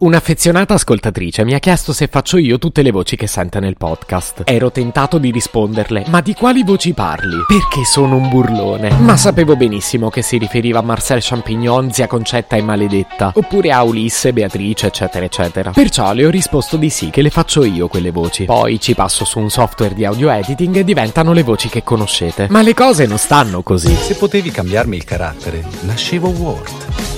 Un'affezionata ascoltatrice mi ha chiesto se faccio io tutte le voci che sente nel podcast. Ero tentato di risponderle, ma di quali voci parli? Perché sono un burlone. Ma sapevo benissimo che si riferiva a Marcel Champignon, zia Concetta e Maledetta, oppure a Ulisse, Beatrice, eccetera, eccetera. Perciò le ho risposto di sì, che le faccio io quelle voci. Poi ci passo su un software di audio editing e diventano le voci che conoscete. Ma le cose non stanno così. Se potevi cambiarmi il carattere, nascevo Ward.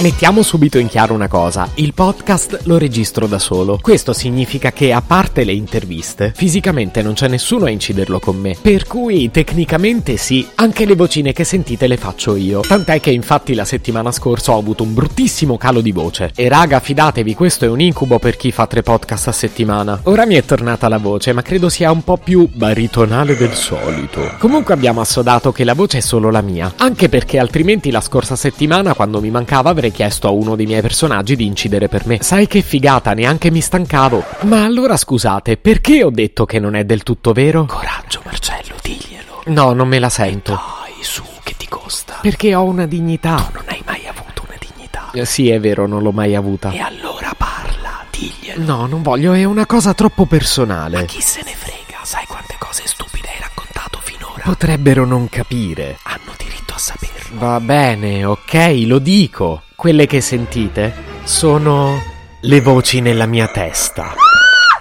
Mettiamo subito in chiaro una cosa, il podcast lo registro da solo. Questo significa che a parte le interviste, fisicamente non c'è nessuno a inciderlo con me. Per cui tecnicamente sì, anche le vocine che sentite le faccio io. Tant'è che infatti la settimana scorsa ho avuto un bruttissimo calo di voce. E raga, fidatevi, questo è un incubo per chi fa tre podcast a settimana. Ora mi è tornata la voce, ma credo sia un po' più baritonale del solito. Comunque abbiamo assodato che la voce è solo la mia, anche perché altrimenti la scorsa settimana quando mi mancava avrei chiesto a uno dei miei personaggi di incidere per me. Sai che figata, neanche mi stancavo. Ma allora scusate, perché ho detto che non è del tutto vero? Coraggio, Marcello, diglielo. No, non me la sento. Dai, su, che ti costa? Perché ho una dignità. Tu non hai mai avuto una dignità. Eh, Sì, è vero, non l'ho mai avuta. E allora parla, diglielo. No, non voglio, è una cosa troppo personale. Ma chi se ne frega? Sai quante cose stupide hai raccontato finora? Potrebbero non capire. Hanno diritto a saperlo. Va bene, ok, lo dico. Quelle che sentite sono le voci nella mia testa.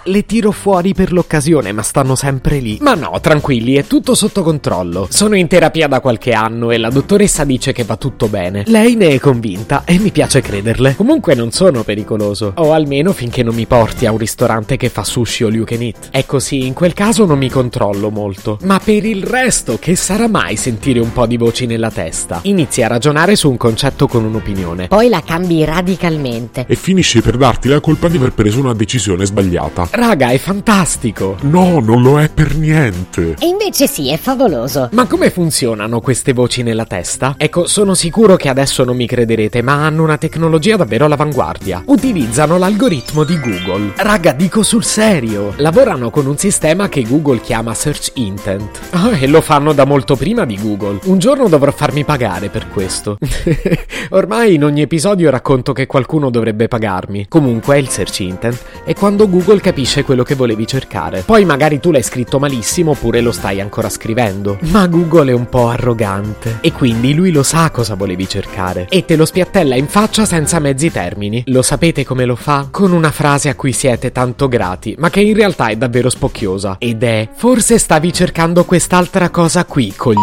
Le tiro fuori per l'occasione, ma stanno sempre lì. Ma no, tranquilli, è tutto sotto controllo. Sono in terapia da qualche anno e la dottoressa dice che va tutto bene. Lei ne è convinta e mi piace crederle. Comunque non sono pericoloso. O almeno finché non mi porti a un ristorante che fa sushi o you can eat. Ecco sì, in quel caso non mi controllo molto. Ma per il resto, che sarà mai sentire un po' di voci nella testa? Inizi a ragionare su un concetto con un'opinione. Poi la cambi radicalmente. e finisce per darti la colpa di aver preso una decisione sbagliata. Raga, è fantastico! No, non lo è per niente. E invece sì, è favoloso. Ma come funzionano queste voci nella testa? Ecco, sono sicuro che adesso non mi crederete, ma hanno una tecnologia davvero all'avanguardia. Utilizzano l'algoritmo di Google. Raga, dico sul serio. Lavorano con un sistema che Google chiama Search Intent. Ah, e lo fanno da molto prima di Google. Un giorno dovrò farmi pagare per questo. Ormai in ogni episodio racconto che qualcuno dovrebbe pagarmi. Comunque il Search Intent è quando Google capisce quello che volevi cercare. Poi magari tu l'hai scritto malissimo oppure lo stai ancora scrivendo. Ma Google è un po' arrogante e quindi lui lo sa cosa volevi cercare e te lo spiattella in faccia senza mezzi termini. Lo sapete come lo fa? Con una frase a cui siete tanto grati, ma che in realtà è davvero spocchiosa ed è forse stavi cercando quest'altra cosa qui, cogli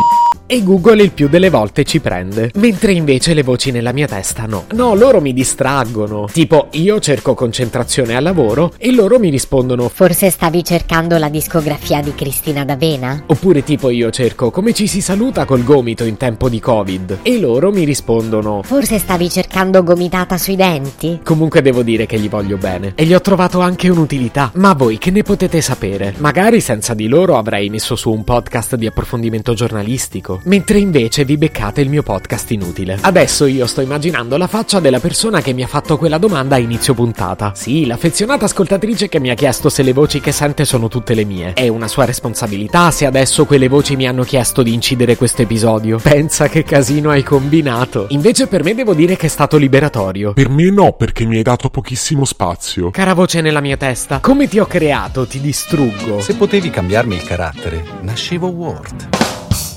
e Google il più delle volte ci prende, mentre invece le voci nella mia testa no. No, loro mi distraggono. Tipo, io cerco concentrazione al lavoro e loro mi rispondono Forse stavi cercando la discografia di Cristina D'Avena? Oppure tipo io cerco come ci si saluta col gomito in tempo di Covid e loro mi rispondono Forse stavi cercando gomitata sui denti? Comunque devo dire che gli voglio bene e gli ho trovato anche un'utilità. Ma voi che ne potete sapere? Magari senza di loro avrei messo su un podcast di approfondimento giornalistico, mentre invece vi beccate il mio podcast inutile. Adesso io sto immaginando la faccia della persona che mi ha fatto quella domanda a inizio puntata. Sì, l'affezionata ascoltatrice che mi ha chiesto se le voci che sente sono tutte le mie. È una sua responsabilità se adesso quelle voci mi hanno chiesto di incidere questo episodio. Pensa che casino hai combinato. Invece per me devo dire che è stato liberatorio. Per me no, perché mi hai dato pochissimo spazio. Cara voce nella mia testa, come ti ho creato, ti distruggo. Se potevi cambiarmi il carattere, nascevo Ward.